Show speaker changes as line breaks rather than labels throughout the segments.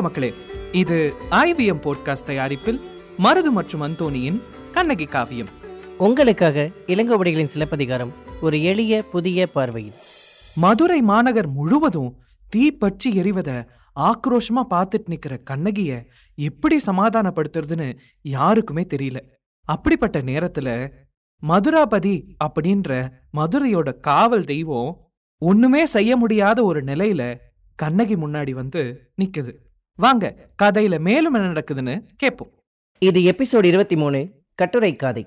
வணக்கம் மக்களே. இது ஐவிஎம் போட்காஸ்ட் தயாரிப்பில் மருது மற்றும் அந்தோனியின் கண்ணகி காவியம்.
உங்களுக்காக இளங்கோவடிகளின் சிலப்பதிகாரம் ஒரு எளிய புதிய பார்வையில்.
மதுரை மாநகர் முழுவதும் தீ பற்றி எரிவத ஆக்ரோஷமா பார்த்துட்டு நிக்கிற கண்ணகிய எப்படி சமாதானப்படுத்துறதுன்னு யாருக்குமே தெரியல. அப்படிப்பட்ட நேரத்துல மதுராபதி அப்படின்ற மதுரையோட காவல் தெய்வம் ஒண்ணுமே செய்ய முடியாத ஒரு நிலையில கண்ணகி முன்னாடி வந்து நிக்குது. வாங்க கதையில மேலும் என்ன நடக்குதுன்னு கேட்போம்.
இது எபிசோடு இருபத்தி மூணு கட்டுரை காதை.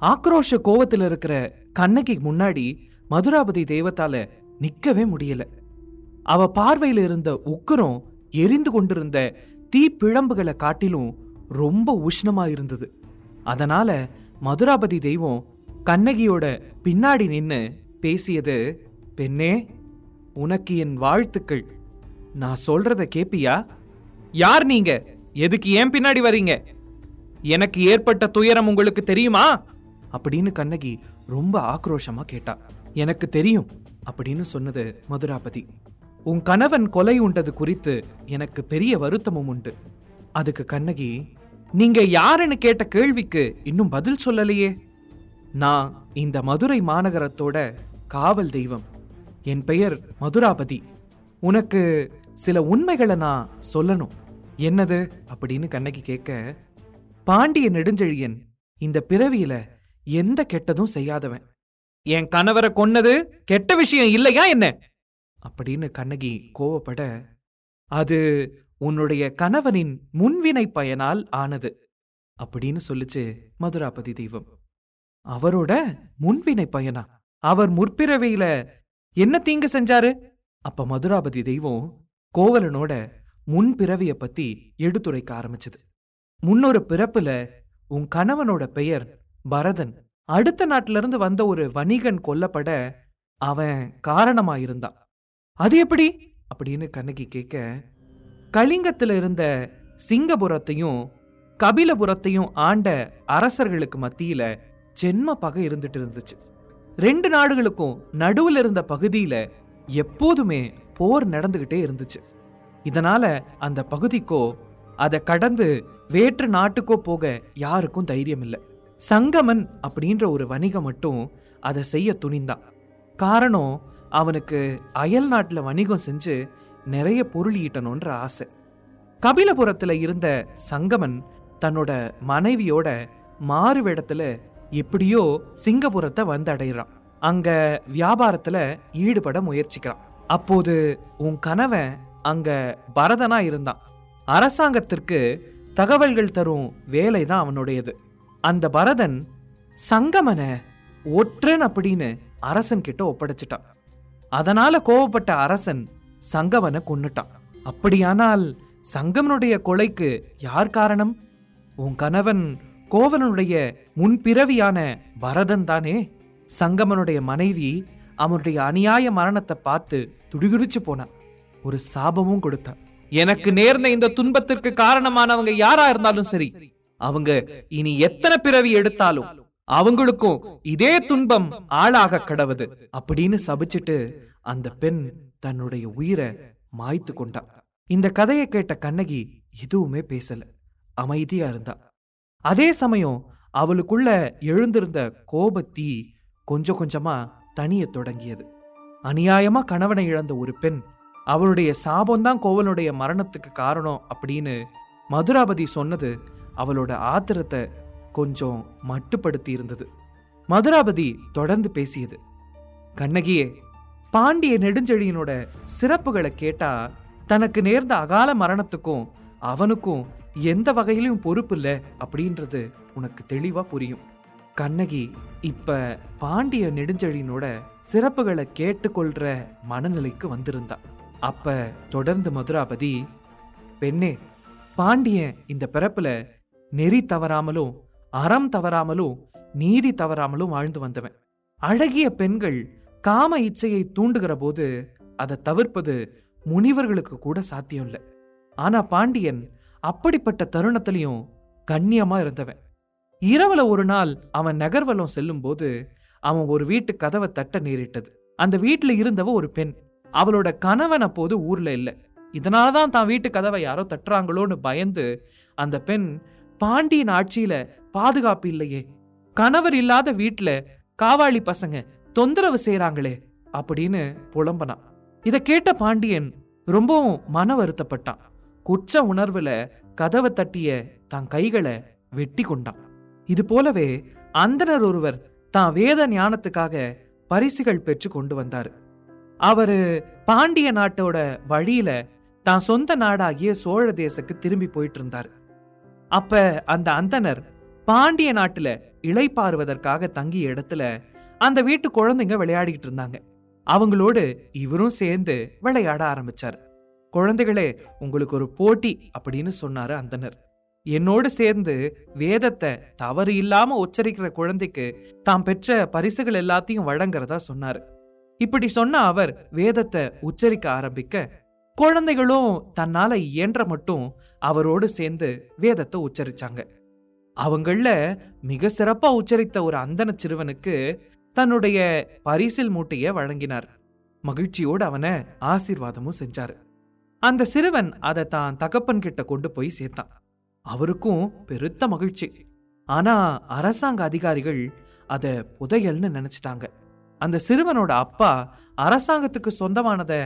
ஆக்ரோஷ கோவத்துல இருக்கிற கண்ணகி முன்னாடி மதுராபதி தெய்வத்தால நிக்கவே முடியல. அவ பார்வையில இருந்த உக்கரம் எரிந்து கொண்டிருந்த தீப்பிழம்புகளை காட்டிலும் ரொம்ப உஷ்ணமா இருந்தது. அதனால மதுராபதி தெய்வம் கண்ணகியோட பின்னாடி நின்னு பேசியது பெண்ணே உனக்கு என் வாழ்த்துக்கள். நான் சொல்றத கேப்பியா? யார் நீங்க? எதுக்கு ஏன் பின்னாடி வரீங்க? எனக்கு ஏற்பட்ட துயரம் உங்களுக்கு தெரியுமா? அப்படின்னு கண்ணகி ரொம்ப ஆக்ரோஷமா கேட்டா. எனக்கு தெரியும் அப்படின்னு சொன்னது மதுராபதி. உன் கணவன் கொலை உண்டது குறித்து எனக்கு பெரிய வருத்தமும் உண்டு. அதுக்கு கண்ணகி நீங்க யாருன்னு கேட்ட கேள்விக்கு இன்னும் பதில் சொல்லலையே. நான் இந்த மதுரை மாநகரத்தோட காவல் தெய்வம். என் பெயர் மதுராபதி. உனக்கு சில உண்மைகளை நான் சொல்லணும். என்னது அப்படின்னு கண்ணகி கேட்க பாண்டிய நெடுஞ்செழியன் இந்த பிறவியில எந்த கெட்டதும் செய்யாதவன். என் கணவரை கொன்னது கெட்ட விஷயம் இல்லையா என்ன? அப்படின்னு கண்ணகி கோவப்பட அது உன்னுடைய கணவனின் முன்வினை பயனால் ஆனது அப்படின்னு சொல்லுச்சு மதுராபதி தெய்வம். அவரோட முன்வினை பயனா? அவர் முற்பிறவியில என்ன தீங்கு செஞ்சாரு? அப்ப மதுராபதி தெய்வம் கோவலனோட முன்பிறவியை பத்தி எடுத்துரைக்க ஆரம்பிச்சது. முன்னொரு பிறப்புல உன் கணவனோட பெயர் பரதன். அடுத்த நாட்டிலிருந்து வந்த ஒரு வணிகன் கொல்லப்பட அவன் காரணமாயிருந்தான். அது எப்படி? அப்படின்னு கண்ணகி கேட்க கலிங்கத்துல இருந்த சிங்கபுரத்தையும் கபிலபுரத்தையும் ஆண்ட அரசர்களுக்கு மத்தியில ஜென்ம பகை இருந்துட்டு இருந்துச்சு. ரெண்டு நாடுகளுக்கும் நடுவுல இருந்த பகுதியில எப்போதுமே போர் நடந்துகிட்டே இருந்துச்சு. இதனால அந்த பகுதிக்கோ அதை கடந்து வேற்று நாட்டுக்கோ போக யாருக்கும் தைரியம் இல்லை சங்கமன் அப்படின்ற ஒரு வணிகம் மட்டும் அதை செய்ய துணிந்தான். காரணம் அவனுக்கு அயல் நாட்டில் வணிகம் செஞ்சு நிறைய பொருள் ஈட்டணுன்ற ஆசை. கபிலபுரத்தில் இருந்த சங்கமன் தன்னோட மனைவியோட மாறு வேடத்தில் எப்படியோ சிங்கபுரத்தை வந்து அடையிறான் அங்க வியாபாரத்தில் ஈடுபட முயற்சிக்கிறான். அப்போது உன் கணவன் அங்க பரதனா இருந்தான். அரசாங்கத்திற்கு தகவல்கள் தரும் வேலை தான் அவனுடையது. அந்த பரதன் சங்கமனை ஒற்றன் அப்படின்னு அரசன் கிட்ட ஒப்படைச்சிட்டான். அதனால கோவப்பட்ட அரசன் சங்கமனை கொன்னுட்டான். அப்படியானால் சங்கமனுடைய கொலைக்கு யார் காரணம்? உன் கணவன் கோவலனுடைய முன்பிறவியான பரதன் தானே. சங்கமனுடைய மனைவி அவனுடைய அநியாய மரணத்தை பார்த்து துடிதுடிச்சு போனான். ஒரு சாபமும் கொடுத்தான். எனக்கு நேர்ந்த இந்த துன்பத்திற்கு காரணமானவங்க யாரா இருந்தாலும் சரி அவங்க இனி எத்தனை பிறவி எடுத்தாலும் அவங்களுக்கும் இதே துன்பம் ஆளாக கடவுது. அப்படின்னு சபிச்சிட்டு அந்த பெண் தன்னுடைய உயிரை மாய்த்து கொண்டா இந்த கதையை கேட்ட கண்ணகி எதுவுமே பேசல அமைதியா இருந்தா. அதே சமயம் அவளுக்குள்ள எழுந்திருந்த கோபத்தீ கொஞ்சம் கொஞ்சமா தனிய தொடங்கியது. அநியாயமா கணவனை இழந்த ஒரு பெண் அவளுடைய சாபம்தான் கோவலனுடைய மரணத்துக்கு காரணம் அப்படின்னு மதுராபதி சொன்னது அவளோட ஆத்திரத்தை கொஞ்சம் மட்டுப்படுத்தி இருந்தது மதுராபதி தொடர்ந்து பேசியது கண்ணகியே பாண்டிய நெடுஞ்செழியனோட சிறப்புகளை கேட்டா தனக்கு நேர்ந்த அகால மரணத்துக்கும் அவனுக்கும் எந்த வகையிலும் பொறுப்பு இல்லை அப்படின்றது உனக்கு தெளிவா புரியும். கண்ணகி இப்ப பாண்டிய நெடுஞ்செழியனோட சிறப்புகளை கேட்டுக்கொள்ற மனநிலைக்கு வந்திருந்தா. அப்ப தொடர்ந்து மதுராபதி பெண்ணே பாண்டியன் இந்த பிறப்புல நெறி தவறாமலும் அறம் தவறாமலும் நீதி தவறாமலும் வாழ்ந்து வந்தவன். அழகிய பெண்கள் காம இச்சையை தூண்டுகிற போது அதை தவிர்ப்பது முனிவர்களுக்கு கூட சாத்தியம் இல்லை. ஆனா பாண்டியன் அப்படிப்பட்ட தருணத்திலையும் கண்ணியமா இருந்தவன். இரவுல ஒரு நாள் அவன் நகர்வலம் செல்லும் போது அவன் ஒரு வீட்டு கதவை தட்ட நேரிட்டது. அந்த வீட்டுல இருந்தவ ஒரு பெண். அவளோட கணவன் அப்போது ஊர்ல இல்ல. இதனால தான் தான் வீட்டு கதவை யாரோ தட்டுறாங்களோன்னு பயந்து அந்த பெண் பாண்டியன் ஆட்சியில பாதுகாப்பு இல்லையே. கணவர் இல்லாத வீட்டுல காவாளி பசங்க தொந்தரவு செய்யறாங்களே அப்படின்னு புலம்பனான் இத கேட்ட பாண்டியன் ரொம்பவும் மன வருத்தப்பட்டான். குற்ற உணர்வுல கதவை தட்டிய தன் கைகளை வெட்டி கொண்டான். இது போலவே அந்தனர் ஒருவர் தான் வேத ஞானத்துக்காக பரிசுகள் பெற்று கொண்டு வந்தாரு. அவர் பாண்டிய நாட்டோட வழியில தான் சொந்த நாடாகிய சோழ தேசக்கு திரும்பி போயிட்டு இருந்தார் அப்ப அந்த அந்தனர் பாண்டிய நாட்டுல இளைப்பாறுவதற்காக தங்கிய இடத்துல அந்த வீட்டு குழந்தைங்க விளையாடிக்கிட்டு இருந்தாங்க. அவங்களோடு இவரும் சேர்ந்து விளையாட ஆரம்பிச்சார். குழந்தைகளே உங்களுக்கு ஒரு போட்டி அப்படின்னு சொன்னாரு அந்தனர் என்னோடு சேர்ந்து வேதத்தை தவறு இல்லாம உச்சரிக்கிற குழந்தைக்கு தாம் பெற்ற பரிசுகள் எல்லாத்தையும் வழங்குறதா சொன்னாரு. இப்படி சொன்ன அவர் வேதத்தை உச்சரிக்க ஆரம்பிக்க குழந்தைகளும் தன்னால இயன்ற மட்டும் அவரோடு சேர்ந்து வேதத்தை உச்சரிச்சாங்க. அவங்கள மிக சிறப்பா உச்சரித்த ஒரு அந்தன சிறுவனுக்கு தன்னுடைய பரிசில் மூட்டைய வழங்கினார். மகிழ்ச்சியோடு அவனை ஆசீர்வாதமும் செஞ்சாரு. அந்த சிறுவன் அதை தான் தகப்பன் கிட்ட கொண்டு போய் சேர்த்தான். அவருக்கும் பெருத்த மகிழ்ச்சி. ஆனா அரசாங்க அதிகாரிகள் அத புதையல்னு நினைச்சிட்டாங்க. அந்த சிறுவனோட அப்பா அரசாங்கத்துக்கு சொந்தமானதை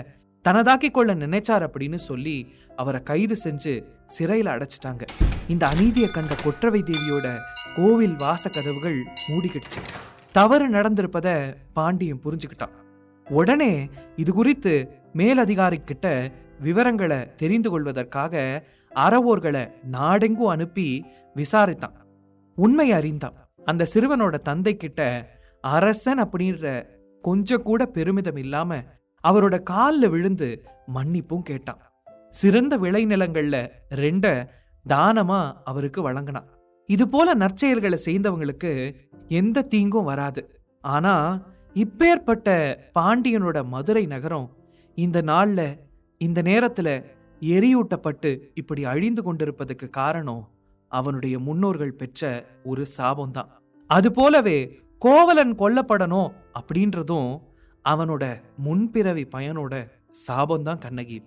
தனதாக்கி கொள்ள நினைச்சார் அப்படின்னு சொல்லி அவரை கைது செஞ்சு சிறையில் அடைச்சிட்டாங்க. இந்த அநீதியை கண்ட கொற்றவை தேவியோட கோவில் வாச கதவுகள் மூடிக்கிடுச்சு. தவறு நடந்திருப்பத பாண்டியன் புரிஞ்சுக்கிட்டான். உடனே இது குறித்து மேலதிகாரிக்கிட்ட விவரங்களை தெரிந்து கொள்வதற்காக அறவோர்களை நாடெங்கும் அனுப்பி விசாரித்தான். உண்மை அறிந்தான். அந்த சிறுவனோட தந்தை கிட்ட அரசன் அப்படின்ற கொஞ்சம் கூட பெருமிதம் இல்லாம அவரோட காலில் விழுந்து மன்னிப்பும் கேட்டான். சிறந்த விளைநிலங்கள்ல ரெண்ட தானமா அவருக்கு வழங்கினான். இது போல நற்செயல்களை செய்தவங்களுக்கு எந்த தீங்கும் வராது. ஆனா இப்பேற்பட்ட பாண்டியனோட மதுரை நகரம் இந்த நாள்ல இந்த நேரத்துல எரியூட்டப்பட்டு இப்படி அழிந்து கொண்டிருப்பதுக்கு காரணம் அவனுடைய முன்னோர்கள் பெற்ற ஒரு சாபம்தான். அது போலவே கோவலன் கொல்லப்படணும் அப்படின்றதும் அவனோட முன்பிறவி பயனோட சாபம்தான் கண்ணகி.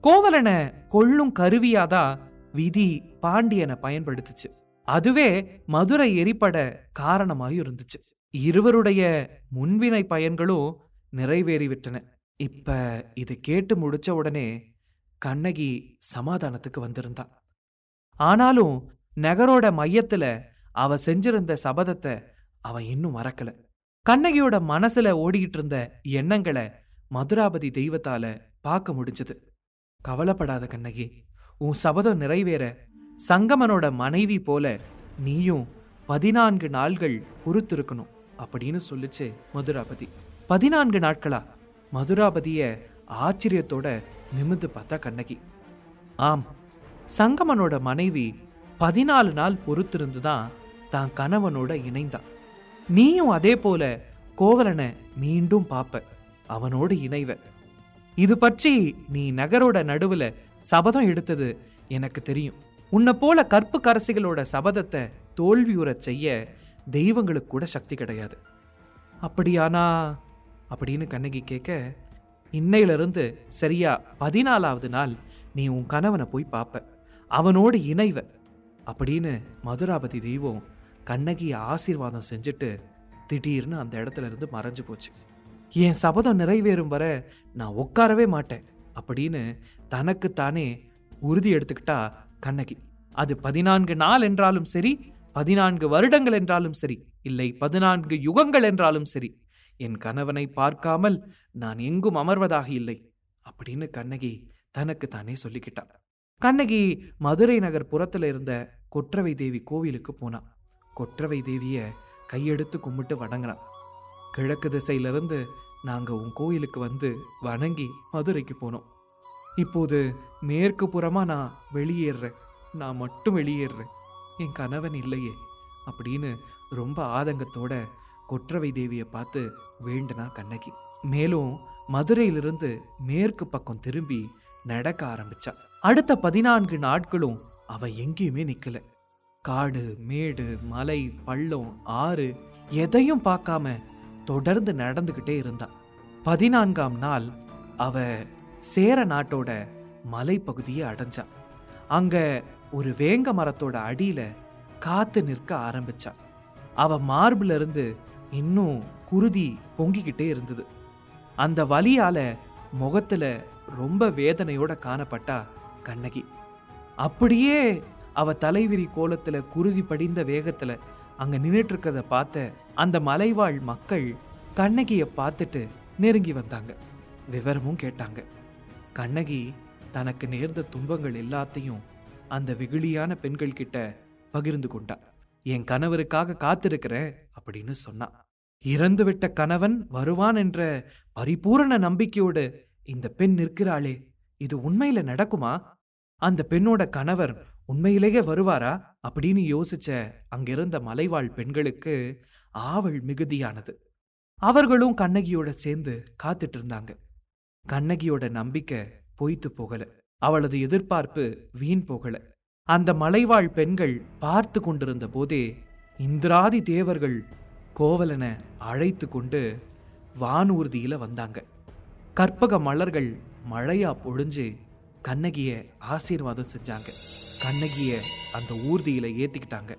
கோவலனை கொள்ளும் கருவியாதான் விதி பாண்டியனை பயன்படுத்துச்சு. அதுவே மதுரை எரிப்பட காரணமாயும் இருந்துச்சு. இருவருடைய முன்வினை பயன்களும் நிறைவேறிவிட்டன. இப்ப இதை கேட்டு முடிச்ச உடனே கண்ணகி சமாதானத்துக்கு வந்திருந்தா. ஆனாலும் நகரோட மையத்துல அவ செஞ்சிருந்த சபதத்தை அவன் இன்னும் மறக்கல. கண்ணகியோட மனசுல ஓடிக்கிட்டு இருந்த எண்ணங்களை மதுராபதி தெய்வத்தால பார்க்க முடிஞ்சது. கவலைப்படாத கண்ணகி உன் சபதம் நிறைவேற. சங்கமனோட மனைவி போல நீயும் பதினான்கு நாள்கள் பொறுத்திருக்கணும் அப்படின்னு சொல்லுச்சு மதுராபதி. பதினான்கு நாட்களா மதுராபதிய ஆச்சரியத்தோட நிமிந்து பார்த்தா கண்ணகி. ஆம் சங்கமனோட மனைவி பதினாலு நாள் பொறுத்திருந்து தான் தான் கணவனோட இணைந்தான் நீயும் அதே போல கோவலனை மீண்டும் பார்ப்ப அவனோடு இணைவ. இது பற்றி நீ நகரோட நடுவுல சபதம் எடுத்தது எனக்கு தெரியும். உன்னை போல கற்பு கரசிகளோட சபதத்தை தோல்வியுறச் செய்ய தெய்வங்களுக்கு கூட சக்தி கிடையாது. அப்படியானா? அப்படின்னு கண்ணகி கேட்க இன்னையிலிருந்து சரியா பதினாலாவது நாள் நீ உன் கணவனை போய் பார்ப்ப அவனோடு இணைவ அப்படின்னு மதுராபதி தெய்வம் கண்ணகியை ஆசீர்வாதம் செஞ்சுட்டு திடீர்னு அந்த இடத்துல இருந்து மறைஞ்சு போச்சு. என் சபதம் நிறைவேறும் வர நான் உட்காரவே மாட்டேன் அப்படின்னு தனக்குத்தானே உறுதி எடுத்துக்கிட்டா கண்ணகி. அது பதினான்கு நாள் என்றாலும் சரி பதினான்கு வருடங்கள் என்றாலும் சரி இல்லை பதினான்கு யுகங்கள் என்றாலும் சரி என் கணவனை பார்க்காமல் நான் எங்கும் அமர்வதாக இல்லை அப்படின்னு கண்ணகி தனக்கு தானே சொல்லிக்கிட்டா. கண்ணகி மதுரை நகர் புறத்தில் இருந்த கொற்றவை தேவி கோவிலுக்கு போனா. கொற்றவை தேவியை கையெடுத்து கும்பிட்டு வணங்கினான் கிழக்கு திசையிலிருந்து நாங்கள் உன் கோயிலுக்கு வந்து வணங்கி மதுரைக்கு போனோம். இப்போது மேற்கு புறமாக நான் வெளியேறுறேன். நான் மட்டும் வெளியேறுறேன். என் கணவன் இல்லையே. அப்படின்னு ரொம்ப ஆதங்கத்தோட கொற்றவை தேவியை பார்த்து வேண்டுனா கண்ணகி. மேலும் மதுரையிலிருந்து மேற்கு பக்கம் திரும்பி நடக்க ஆரம்பிச்சா. அடுத்த பதினான்கு நாட்களும் அவ எங்கேயுமே நிற்கலை காடு மேடு மலை பள்ளம் ஆறு எதையும் பார்க்காம தொடர்ந்து நடந்துக்கிட்டே இருந்தா. பதினான்காம் நாள் அவ சேர நாட்டோட மலைப்பகுதியை அடைஞ்சா. அங்க ஒரு வேங்க மரத்தோட அடியில காத்து நிற்க ஆரம்பிச்சா. அவ மார்பில் இருந்து இன்னும் குருதி பொங்கிக்கிட்டே இருந்தது. அந்த வலியால முகத்துல ரொம்ப வேதனையோட காணப்பட்டா கண்ணகி. அப்படியே அவ தலைவிரி கோலத்துல குருதி படிந்த வேகத்துல அங்க நின்றுட்டு இருக்கிறத பார்த்த அந்த மலைவாழ் மக்கள் கண்ணகிய பார்த்துட்டு நெருங்கி வந்தாங்க. விவரமும் கேட்டாங்க. கண்ணகி தனக்கு நேர்ந்த துன்பங்கள் எல்லாத்தையும் அந்த வெகுளியான பெண்கள் கிட்ட பகிர்ந்து கொண்டா. என் கணவருக்காக காத்திருக்கிறேன் அப்படின்னு சொன்னா. இறந்துவிட்ட கணவன் வருவான் என்ற பரிபூரண நம்பிக்கையோடு இந்த பெண் நிற்கிறாளே இது உண்மையில நடக்குமா? அந்த பெண்ணோட கணவர் உண்மையிலேயே வருவாரா? அப்படின்னு யோசிச்ச அங்கிருந்த மலைவாழ் பெண்களுக்கு ஆவல் மிகுதியானது. அவர்களும் கண்ணகியோட சேர்ந்து காத்துட்டு இருந்தாங்க. கண்ணகியோட நம்பிக்கை பொய்த்து போகல. அவளது எதிர்பார்ப்பு வீண் போகல. அந்த மலைவாழ் பெண்கள் பார்த்து கொண்டிருந்த போதே இந்திராதி தேவர்கள் கோவலனை அழைத்து கொண்டு வானூர்தியில வந்தாங்க. கற்பக மலர்கள் மழையா பொழிஞ்சு கண்ணகிய ஆசீர்வாதம் செஞ்சாங்க. கண்ணகிய அந்த ஊர்தியில ஏத்திக்கிட்டாங்க.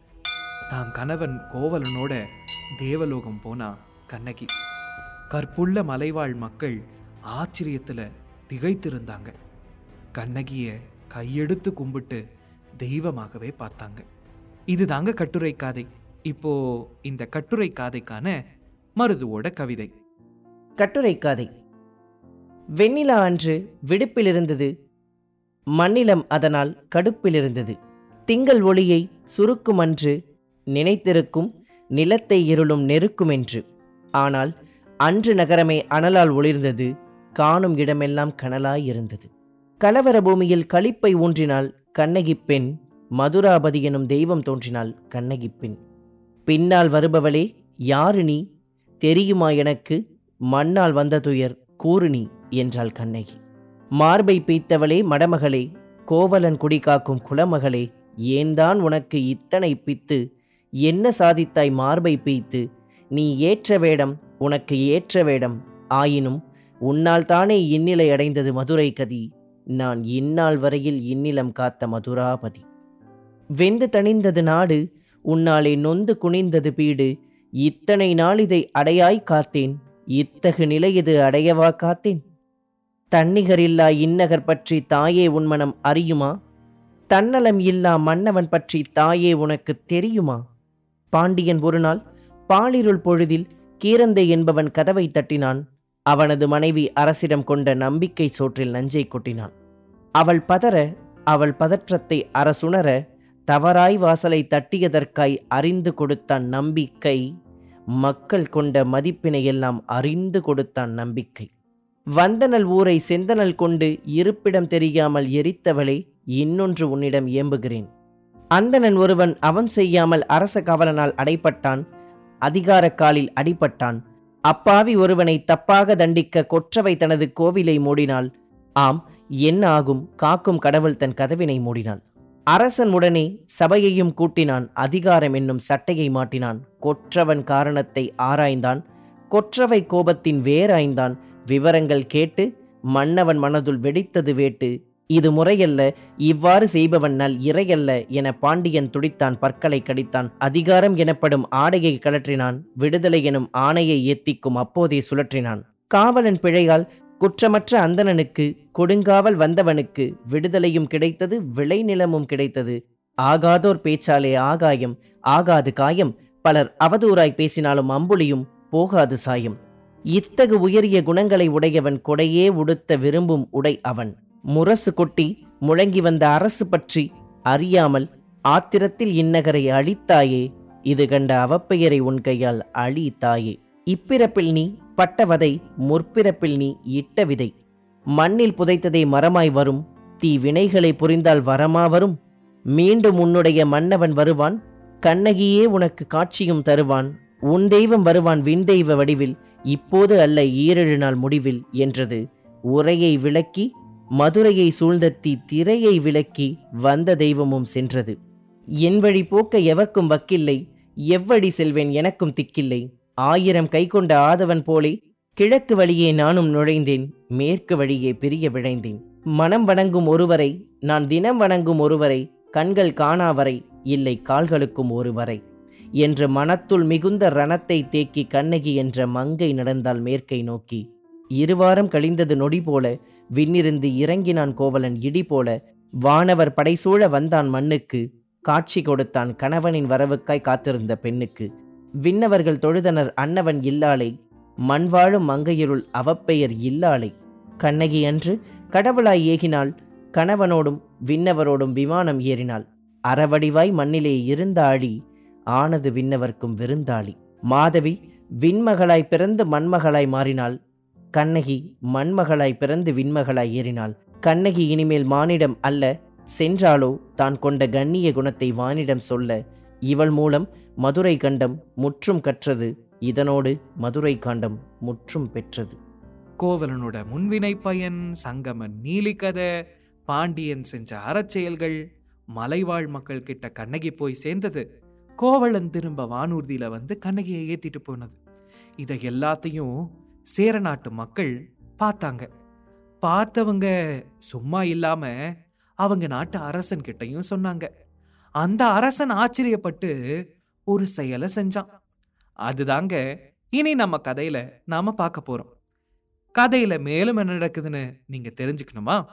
தான் கணவன் கோவலனோட தேவலோகம் போனா கண்ணகி. கற்புள்ள மலைவாழ் மக்கள் ஆச்சரியத்தில் திகைத்திருந்தாங்க. கண்ணகிய கையெடுத்து கும்பிட்டு தெய்வமாகவே பார்த்தாங்க. இதுதாங்க கட்டுரை காதை. இப்போ இந்த கட்டுரை காதைக்கான மருதுவோட கவிதை.
கட்டுரை காதை. வெண்ணிலா அன்று விடுப்பில் இருந்தது மண்ணிலம் அதனால் கடுப்பிலிருந்தது. திங்கள் ஒளியை சுருக்குமன்று நினைத்திருக்கும் நிலத்தை இருளும் நெருக்குமென்று. ஆனால் அன்று நகரமே அனலால் ஒளிர்ந்தது காணும் இடமெல்லாம் கனலாய் இருந்தது. கலவர பூமியில் களிப்பை ஊன்றினால் கண்ணகி பெண் மதுராபதி எனும் தெய்வம் தோன்றினால் கண்ணகி பெண். பின்னால் வருபவளே யாரு நீ? தெரியுமா எனக்கு? மண்ணால் வந்த துயர் கூறு நீ? என்றாள் கண்ணகி. மார்பை பீத்தவளே மடமகளே கோவலன் குடி காக்கும் குலமகளே ஏன்தான் உனக்கு இத்தனை பித்து? என்ன சாதித்தாய் மார்பை பீத்து நீ ஏற்ற வேடம் உனக்கு ஏற்ற வேடம். ஆயினும் உன்னால் தானே இந்நிலை அடைந்தது மதுரை கதி. நான் இந்நாள் வரையில் இந்நிலம் காத்த மதுராபதி. வெந்து தணிந்தது நாடு உன்னாலே நொந்து குனிந்தது பீடு. இத்தனை நாள் இதை அடையாய் காத்தேன். இத்தகு நிலை இது அடையவா காத்தேன்? தன்னிகரில்லா இன்னகர் பற்றி தாயே உன்மனம் அறியுமா? தன்னலம் இல்லா மன்னவன் பற்றி தாயே உனக்கு தெரியுமா? பாண்டியன் ஒரு நாள் பாலிருள் பொழுதில் கீரந்தை என்பவன் கதவை தட்டினான். அவனது மனைவி அரசிடம் கொண்ட நம்பிக்கை சோற்றில் நஞ்சை கொட்டினான். அவள் பதற அவள் பதற்றத்தை அரசுணர தவறாய் வாசலை தட்டியதற்காய் அறிந்து கொடுத்தான் நம்பிக்கை மக்கள் கொண்ட மதிப்பினை எல்லாம் அறிந்து கொடுத்தான் நம்பிக்கை. வந்தனல் ஊரை செந்தனல் கொண்டு இருப்பிடம் தெரியாமல் எரித்தவளே இன்னொன்று உன்னிடம் ஏம்புகிறேன். அந்தணன் ஒருவன் அவன் செய்யாமல் அரச கவலனால் அடைப்பட்டான் அதிகார காலில் அடிபட்டான். அப்பாவி ஒருவனை தப்பாக தண்டிக்க கொற்றவை தனது கோவிலை மூடினாள். ஆம் என்ன ஆகும்? காக்கும் கடவுள் தன் கதவினை மூடினான். அரசன் உடனே சபையையும் கூட்டினான் அதிகாரம் என்னும் சட்டையை மாட்டினான். கொற்றவன் காரணத்தை ஆராய்ந்தான். கொற்றவை கோபத்தின் வேராய்ந்தான் விவரங்கள் கேட்டு மன்னவன் மனதுள் வெடித்தது வேட்டு இது முறையல்ல இவ்வாறு செய்பவன் நல் இறையல்ல என பாண்டியன் துடித்தான் பற்களை கடித்தான். அதிகாரம் எனப்படும் ஆடையை கழற்றினான் விடுதலை எனும் ஆணையை ஏத்திக்கும் அப்போதே சுழற்றினான். காவலன் பிழையால் குற்றமற்ற அந்தணனுக்கு கொடுங்காவல் வந்தவனுக்கு விடுதலையும் கிடைத்தது விளைநிலமும் கிடைத்தது. ஆகாதோர் பேச்சாலே ஆகாயம் ஆகாது காயம். பலர் அவதூறாய் பேசினாலும் அம்புலியும் போகாது சாயம். இத்தகு உயரிய குணங்களை உடையவன் கொடையே உடுத்த விரும்பும் உடை அவன். முரசு கொட்டி முழங்கி வந்த அரசு பற்றி அறியாமல் ஆத்திரத்தில் இந்நகரை அழித்தாயே இது கண்ட அவப்பெயரை உன் கையால் அழி தாயே இப்பிறப்பில் நீ பட்டவதை முற்பிறப்பில் நீ இட்ட விதை. மண்ணில் புதைத்ததை மரமாய் வரும் தீ வினைகளை புரிந்தால் வரமா வரும். மீண்டும் உன்னுடைய மன்னவன் வருவான் கண்ணகியே உனக்கு காட்சியும் தருவான். உன் தெய்வம் வருவான் விண்தெய்வ வடிவில் இப்போது அல்ல ஈரேழு நாள் முடிவில் என்றது. உரையை விளக்கி மதுரையை சூழ்ந்த தீ திரையை விளக்கி வந்த தெய்வமும் சென்றது. என் வழி போக்க எவர்க்கும் வக்கில்லை எவ்வழி செல்வேன் எனக்கும் திக்கில்லை. ஆயிரம் கை கொண்ட ஆதவன் போலே கிழக்கு வழியே நானும் நுழைந்தேன் மேற்கு வழியே பிரிய விழைந்தேன். மனம் வணங்கும் ஒருவரை நான் தினம் வணங்கும் ஒருவரை கண்கள் காணாவரை இல்லை கால்களுக்கும் ஒருவரை என்று மனத்துள் மிகுந்த ரணத்தை தேக்கி கண்ணகி என்ற மங்கை நடந்தால் மேற்கை நோக்கி. இருவாரம் கழிந்தது நொடி போல விண்ணிருந்து இறங்கினான் கோவலன் இடி போல. வானவர் படைசூழ வந்தான் மண்ணுக்கு. காட்சி கொடுத்தான் கணவனின் வரவுக்காய் காத்திருந்த பெண்ணுக்கு. விண்ணவர்கள் தொழுதனர் அன்னவன் இல்லாளை. மண் வாழும் மங்கையருள் அவப்பெயர் இல்லாளை. கண்ணகி அன்று கடவுளாய் ஏகினாள். கணவனோடும் விண்ணவரோடும் விமானம் ஏறினாள். அறவடிவாய் மண்ணிலே இருந்தாளி ஆனது விண்ணவர்க்கும் விருந்தாளி. மாதவி விண்மகளாய் பிறந்து மண்மகளாய் மாறினாள். கண்ணகி மண்மகளாய் பிறந்து விண்மகளாய் ஏறினாள். கண்ணகி இனிமேல் மானிடம் அல்ல சென்றாலோ தான் கொண்ட கண்ணிய குணத்தை வானிடம் சொல்ல இவள் மூலம் மதுரை கண்டம் முற்றும் கற்றது இதனோடு மதுரை காண்டம் முற்றும் பெற்றது.
கோவலனோட முன்வினை பயன் சங்கமன் நீலிக்கதை பாண்டியன் செஞ்ச அறச்செயல்கள் மலைவாழ் மக்கள் கிட்ட கண்ணகி போய் சேர்ந்தது கோவலன் திரும்ப வானூர்தியில் வந்து கண்ணகியை ஏற்றிட்டு போனது. இதை எல்லாத்தையும் சேர நாட்டு மக்கள் பார்த்தாங்க. பார்த்தவங்க சும்மா இல்லாமல் அவங்க நாட்டு அரசன் கிட்டயும் சொன்னாங்க. அந்த அரசன் ஆச்சரியப்பட்டு ஒரு செயலை செஞ்சான். அதுதாங்க இனி நம்ம கதையில நாம பார்க்க போறோம். கதையில மேலும் என்ன நடக்குதுன்னு நீங்க தெரிஞ்சுக்கணுமா?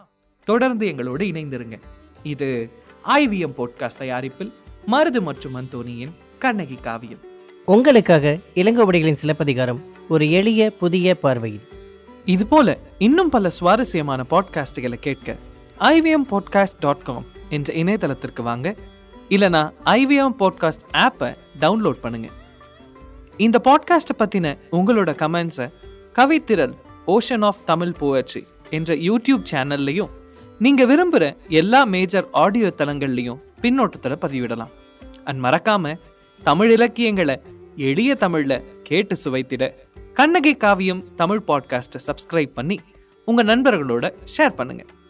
தொடர்ந்து எங்களோடு இணைந்திருங்க. இது ஐவிஎம் போட்காஸ்ட் தயாரிப்பில் மருது மற்றும் அந்தோனியின் கண்ணகி காவியம்.
உங்களுக்காக இளங்கோவடிகளின் சிலப்பதிகாரம் ஒரு எளிய புதிய பார்வையில்.
இது போல இன்னும் பல சுவாரஸ்யமான பாட்காஸ்டுகளை கேட்க ஐவிஎம் பாட்காஸ்ட் டாட் காம் என்ற இணையதளத்திற்கு வாங்க. இல்லனா ஐவிஎம் பாட்காஸ்ட் ஆப்பை டவுன்லோட் பண்ணுங்க. இந்த பாட்காஸ்ட்டை பற்றின உங்களோட கமெண்ட்ஸை கவித்திரல் ஓஷன் ஆஃப் தமிழ் போயட்ரி என்ற யூடியூப் சேனல்லையும் நீங்கள் விரும்புகிற எல்லா மேஜர் ஆடியோ தளங்கள்லையும் பின்னோட்டத்தில் பதிவிடலாம். அண்ட் மறக்காம தமிழ் இலக்கியங்களை எளிய தமிழில் கேட்டு சுவைத்திட கண்ணகி காவியம் தமிழ் பாட்காஸ்ட்டை சப்ஸ்கிரைப் பண்ணி உங்கள் நண்பர்களோட ஷேர் பண்ணுங்கள்